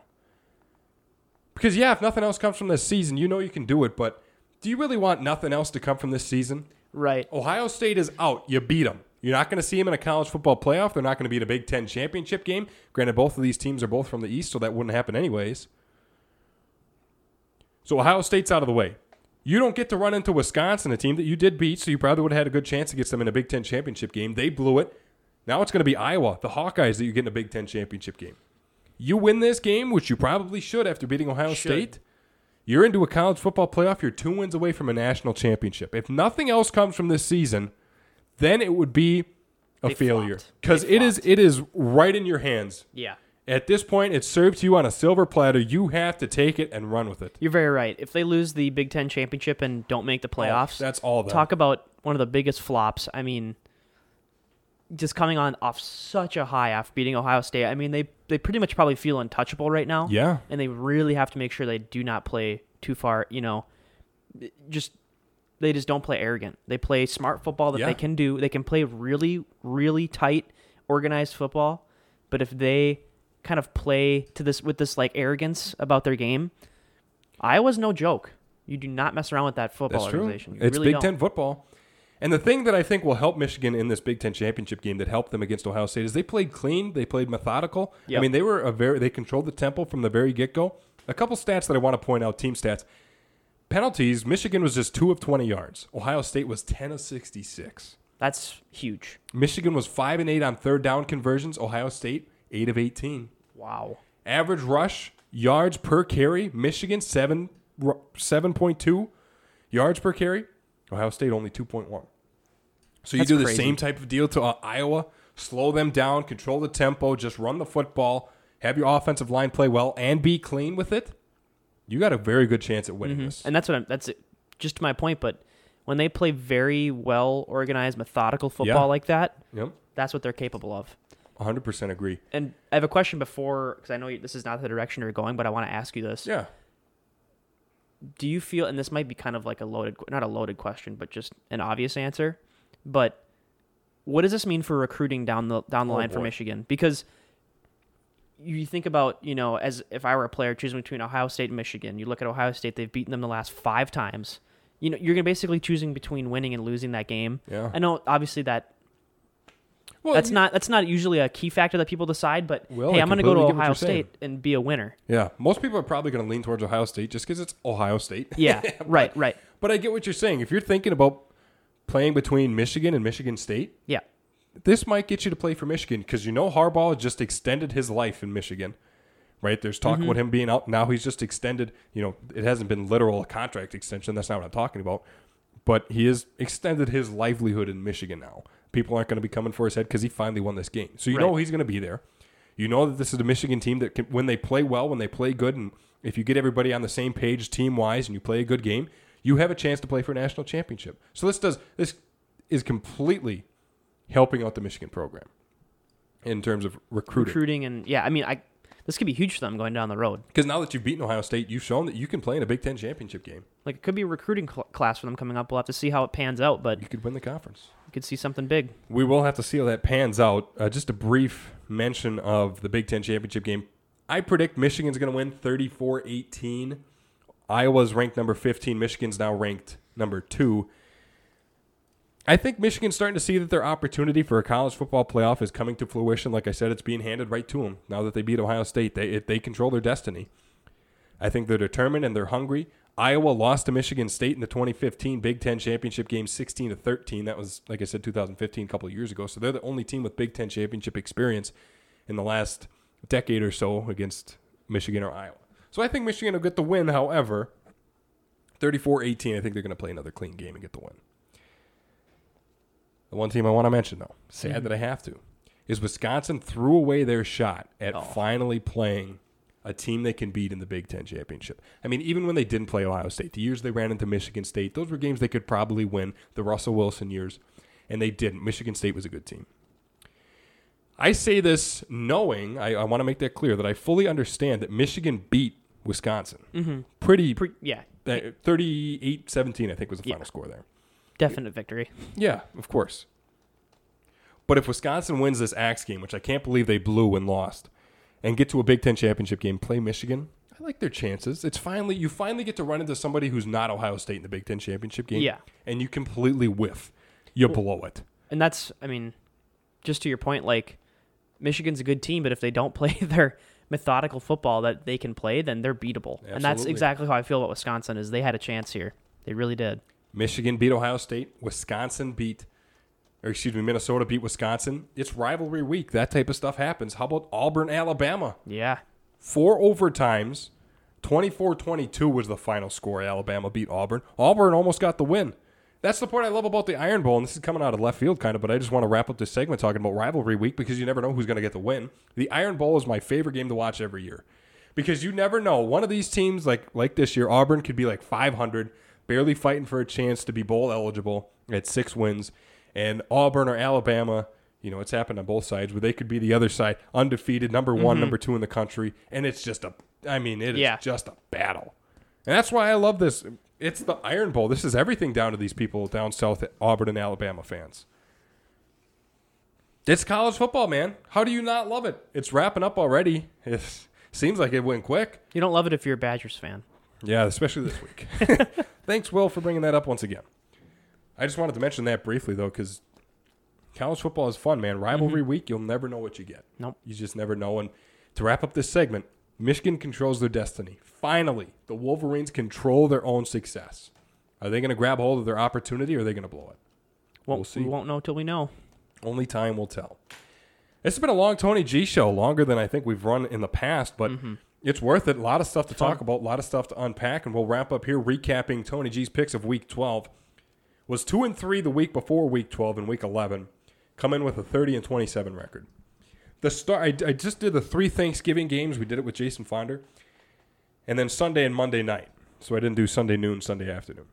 Because, yeah, if nothing else comes from this season, you know you can do it, but do you really want nothing else to come from this season? Right. Ohio State is out. You beat them. You're not going to see them in a college football playoff. They're not going to be in a Big Ten championship game. Granted, both of these teams are both from the East, so that wouldn't happen anyways. So Ohio State's out of the way. You don't get to run into Wisconsin, a team that you did beat, so you probably would have had a good chance against them in a Big Ten championship game. They blew it. Now it's going to be Iowa, the Hawkeyes, that you get in a Big Ten championship game. You win this game, which you probably should after beating Ohio Should. State. You're into a college football playoff. You're two wins away from a national championship. If nothing else comes from this season, then it would be a They failure because it is flopped. it is right in your hands. Yeah. At this point, it's served to you on a silver platter. You have to take it and run with it. You're very right. If they lose the Big Ten championship and don't make the oh, playoffs, Oh, that's all. Them. talk about one of the biggest flops. I mean, just coming on off such a high after beating Ohio State. I mean, they they pretty much probably feel untouchable right now. Yeah. and they really have to make sure they do not play too far. You know, just they just don't play arrogant. They play smart football that Yeah. they can do. They can play really, really tight, organized football. But if they kind of play to this with this like arrogance about their game, Iowa's no joke. You do not mess around with that football That's true. organization. You It's really Big don't. Ten football. And the thing that I think will help Michigan in this Big Ten championship game that helped them against Ohio State is they played clean, they played methodical. I mean, they were a very they controlled the tempo from the very get go. A couple stats that I want to point out, team stats. Penalties, Michigan was just two of twenty yards. Ohio State was ten of sixty six. That's huge. Michigan was five and eight on third down conversions. Ohio State eight of eighteen. Wow. Average rush yards per carry. Michigan seven seven point two yards per carry. Ohio State only two point one. So you That's do the crazy. same type of deal to uh, Iowa. Slow them down, control the tempo, just run the football, have your offensive line play well, and be clean with it. You got a very good chance at winning this. And that's what I'm. That's it. just to my point. But when they play very well organized, methodical football Yeah. like that, Yep, that's what they're capable of. One hundred percent agree. And I have a question before because I know you- this is not the direction you're going, but I want to ask you this. Yeah, Do you feel, and this might be kind of like a loaded, not a loaded question, but just an obvious answer, but what does this mean for recruiting down the down the Oh, line for. Michigan? Because you think about, you know, as if I were a player choosing between Ohio State and Michigan, you look at Ohio State, they've beaten them the last five times. You know, you're gonna basically choosing between winning and losing that game. yeah. I know, obviously, that Well, that's you- not that's not usually a key factor that people decide. But Well, hey, I I'm going to go to completely get what Ohio you're saying. State and be a winner. Yeah, most people are probably going to lean towards Ohio State just because it's Ohio State. Yeah, [laughs] right, right. But I get what you're saying. If you're thinking about playing between Michigan and Michigan State, Yeah, this might get you to play for Michigan because you know Harbaugh just extended his life in Michigan, right? There's talk Mm-hmm. about him being out now. He's just extended. You know, it hasn't been literal contract extension. That's not what I'm talking about. But he has extended his livelihood in Michigan now. People aren't going to be coming for his head because he finally won this game. So you know he's going to be there. You know that this is a Michigan team that can, when they play well, when they play good, and if you get everybody on the same page team wise and you play a good game, you have a chance to play for a national championship. So this does this is completely helping out the Michigan program in terms of recruiting. recruiting and yeah, I mean, I this could be huge for them going down the road. Because now that you've beaten Ohio State, you've shown that you can play in a Big Ten championship game. Like it could be a recruiting cl- class for them coming up. We'll have to see how it pans out, but You could win the conference. you could see something big. We will have to see how that pans out. Uh, just a brief mention of the Big Ten championship game. I predict Michigan's going to win 34 18. Iowa's ranked number 15. Michigan's now ranked number two. I think Michigan's starting to see that their opportunity for a college football playoff is coming to fruition. Like I said, it's being handed right to them now that they beat Ohio State. They they control their destiny. I think they're determined and they're hungry. Iowa lost to Michigan State in the 2015 Big Ten championship game, 16 to 13. That was, like I said, 2015, a couple of years ago. So they're the only team with Big Ten championship experience in the last decade or so against Michigan or Iowa. So I think Michigan will get the win. However, 34-18. I think they're going to play another clean game and get the win. The one team I want to mention, though, sad that I have to, is Wisconsin threw away their shot at finally playing a team they can beat in the Big Ten championship. I mean, even when they didn't play Ohio State, the years they ran into Michigan State, those were games they could probably win. The Russell Wilson years, and they didn't. Michigan State was a good team. I say this knowing, I, I want to make that clear, that I fully understand that Michigan beat Wisconsin. Mm-hmm. Pretty, Pre- yeah, uh, 38 17, I think was the Yeah. final score there. Definite victory. Yeah, of course. But if Wisconsin wins this Axe game, which I can't believe they blew and lost, and get to a Big Ten championship game, play Michigan, I like their chances. It's finally you finally get to run into somebody who's not Ohio State in the Big Ten championship game. Yeah. and you completely whiff, you blow it. And that's, I mean, just to your point, like Michigan's a good team, but if they don't [laughs] play their methodical football that they can play, then they're beatable. And that's exactly how I feel about Wisconsin. Is they had a chance here. They really did. Michigan beat Ohio State. Wisconsin beat, or excuse me, Minnesota beat Wisconsin. It's rivalry week. That type of stuff happens. How about Auburn, Alabama? Yeah. Four overtimes. 24 22 was the final score. Alabama beat Auburn. Auburn almost got the win. That's the part I love about the Iron Bowl, and this is coming out of left field kind of, but I just want to wrap up this segment talking about rivalry week because you never know who's going to get the win. The Iron Bowl is my favorite game to watch every year because you never know. One of these teams, like like this year, Auburn could be like 500, barely fighting for a chance to be bowl eligible at six wins, and Auburn or Alabama, you know, it's happened on both sides where they could be the other side, undefeated, number one, mm-hmm. number two in the country, and it's just a, I mean, it is Yeah. just a battle, and that's why I love this. It's the Iron Bowl. This is everything down to these people down south, Auburn and Alabama fans. It's college football, man. How do you not love it? It's wrapping up already. [laughs] It seems like it went quick. You don't love it if you're a Badgers fan. Yeah, especially this week. [laughs] [laughs] Thanks, Will, for bringing that up once again. I just wanted to mention that briefly, though, because college football is fun, man. Rivalry mm-hmm. week, you'll never know what you get. Nope. You just never know. And to wrap up this segment, Michigan controls their destiny. Finally, the Wolverines control their own success. Are they going to grab hold of their opportunity or are they going to blow it? Won't, We'll see. We won't know till we know. Only time will tell. This has been a long Tony G show, longer than I think we've run in the past, but mm-hmm. It's worth it. A lot of stuff to talk about, a lot of stuff to unpack, and we'll wrap up here recapping Tony G's picks of Week 12. Was two and three the week before Week 12 and Week 11, come in with a 30 and 27 record. The start, I, I just did the three Thanksgiving games. We did it with Jason Fonder, and then Sunday and Monday night. So I didn't do Sunday noon, Sunday afternoon.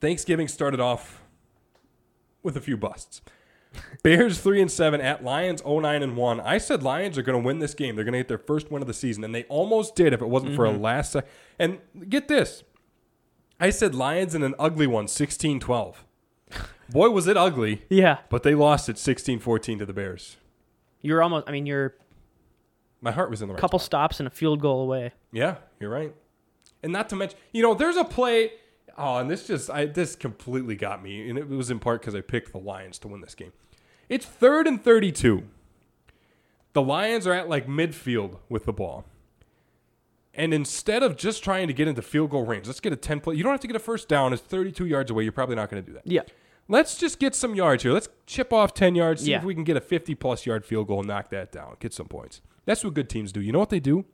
Thanksgiving started off with a few busts. Bears three and seven at Lions 09 and one. I said Lions are going to win this game. They're going to get their first win of the season, and they almost did if it wasn't for a mm-hmm. last. sec- And get this, I said Lions in an ugly one, 16-12. Boy, was it ugly, Yeah. but they lost it 16-14 to the Bears. You're almost, I mean, you're My heart was in the right couple spot. stops and a field goal away. Yeah, you're right. And not to mention, you know, there's a play. Oh, and this just, I this completely got me, and it was in part because I picked the Lions to win this game. It's third and 32. The Lions are at like midfield with the ball. And instead of just trying to get into field goal range, let's get a 10 play. You don't have to get a first down. It's 32 yards away. You're probably not going to do that. Yeah. Let's just get some yards here. Let's chip off 10 yards, see Yeah. if we can get a 50 plus yard field goal and knock that down, get some points. That's what good teams do. You know what they do?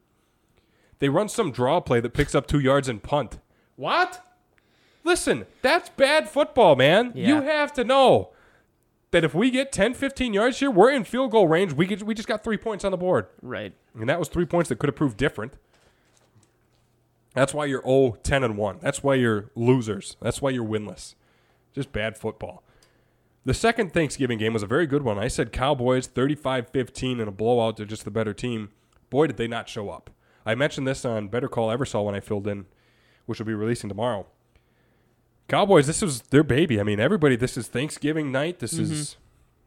They run some draw play that picks up two yards and punt. What? Listen, that's bad football, man. You have to know that if we get 10, 15 yards here, we're in field goal range. We, get, we just got three points on the board. Right. And that was three points that could have proved different. That's why you're 0, 10, and 1. That's why you're losers. That's why you're winless. Just bad football. The second Thanksgiving game was a very good one. I said Cowboys 35 15 in a blowout. They're just the better team. Boy, did they not show up. I mentioned this on Better Call Eversole when I filled in, which will be releasing tomorrow. Cowboys, this was their baby. I mean, everybody, this is Thanksgiving night. This mm-hmm. is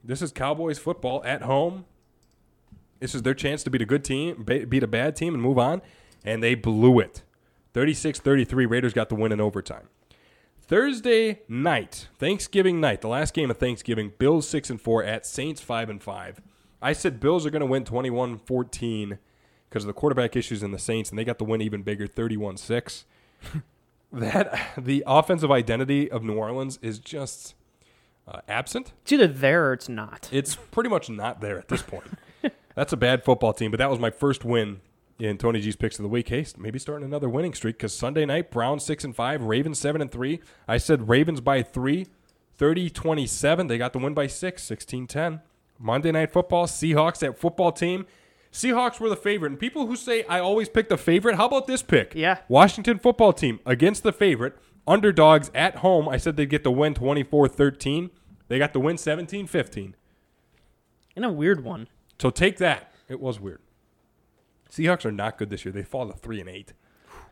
this is Cowboys football at home. This is their chance to beat a good team, beat a bad team, and move on. And they blew it. 36 33. Raiders got the win in overtime. Thursday night, Thanksgiving night, the last game of Thanksgiving, Bills 6 and 4 at Saints 5 and 5. I said Bills are going to win 21 14 because of the quarterback issues in the Saints, and they got the win even bigger 31 6. [laughs] That [laughs] the offensive identity of New Orleans is just uh, absent. It's either there or it's not. It's [laughs] pretty much not there at this point. That's a bad football team, but that was my first win in Tony G's picks of the week. Hey, maybe starting another winning streak because Sunday night, Browns 6 and 5, Ravens 7 and 3. I said Ravens by 3, 30 27. They got the win by 6, 16 10. Monday Night Football, Seahawks, that football team. Seahawks were the favorite. And people who say I always pick the favorite, how about this pick? Yeah. Washington football team against the favorite. Underdogs at home. I said they'd get the win 24 13. They got the win 17 15. In a weird one. So take that. It was weird. Seahawks are not good this year. They fall to 3 and 8.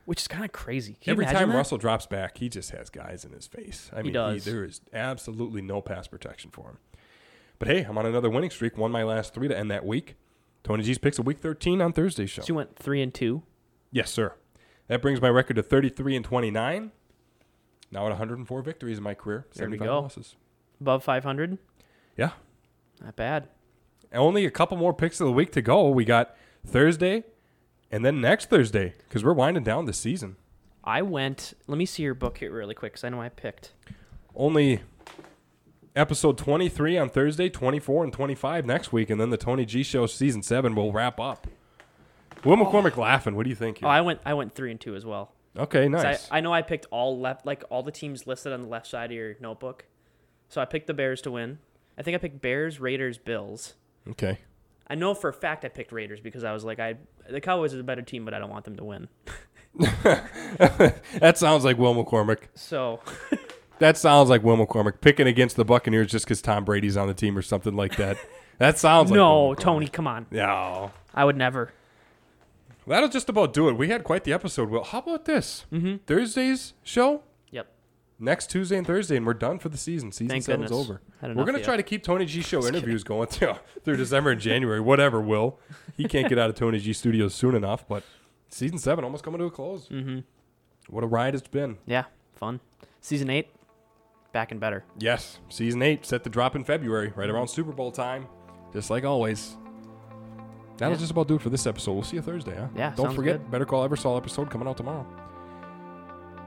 Which is kind of crazy. Can Every time that? Russell drops back, he just has guys in his face. I mean, does. there is absolutely no pass protection for him. But hey, I'm on another winning streak. Won my last three to end that week. Tony G's picks of week 13 on Thursday's show. So you went three and two. Yes, sir. That brings my record to 33 and 29. Now at 104 victories in my career, There we 75 go. losses. Above 500. Yeah. Not bad. Only a couple more picks of the week to go. We got Thursday and then next Thursday because we're winding down the season. I went. Let me see your book here really quick because I know I picked. Only episode 23 on Thursday, 24 and 25 next week, and then the Tony G Show season seven will wrap up. Will McCormick laughing? What do you think? Oh, I went. I went three and two as well. Okay, nice. I, I know I picked all left, like all the teams listed on the left side of your notebook. So I picked the Bears to win. I think I picked Bears, Raiders, Bills. okay. I know for a fact I picked Raiders because I was like, I the Cowboys is a better team, but I don't want them to win. [laughs] That sounds like Will McCormick. So [laughs] That sounds like Will McCormick picking against the Buccaneers just because Tom Brady's on the team or something like that. That sounds like no, Will McCormick. Tony, come on. No. I would never. That'll just about do it. We had quite the episode. Well, how about this? Mm-hmm. Thursday's show Yep. next Tuesday and Thursday, and we're done for the season. Season Thank seven's goodness. over. Had We're enough gonna try to keep Tony G show interviews going through [laughs] through December and January. Whatever, Will. He can't get out of Tony G Studios soon enough, but season seven almost coming to a close. Mm-hmm. What a ride it's been. Yeah, fun. Season eight, back and better. Yes, season eight set to drop in February, right around Super Bowl time, just like always. That'll Yeah. just about do it for this episode. We'll see you Thursday, huh? Yeah, Don't forget, good. Better Call Eversole episode coming out tomorrow.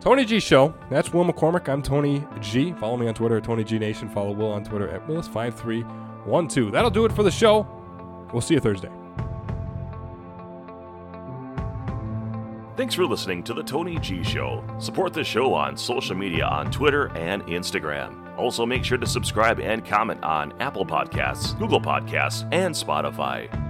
Tony G Show. That's Will McCormick. I'm Tony G. Follow me on Twitter at Tony G Nation. Follow Will on Twitter at Willis5312. That'll do it for the show. We'll see you Thursday. Thanks for listening to The Tony G Show. Support the show on social media on Twitter and Instagram. Also, make sure to subscribe and comment on Apple Podcasts, Google Podcasts, and Spotify.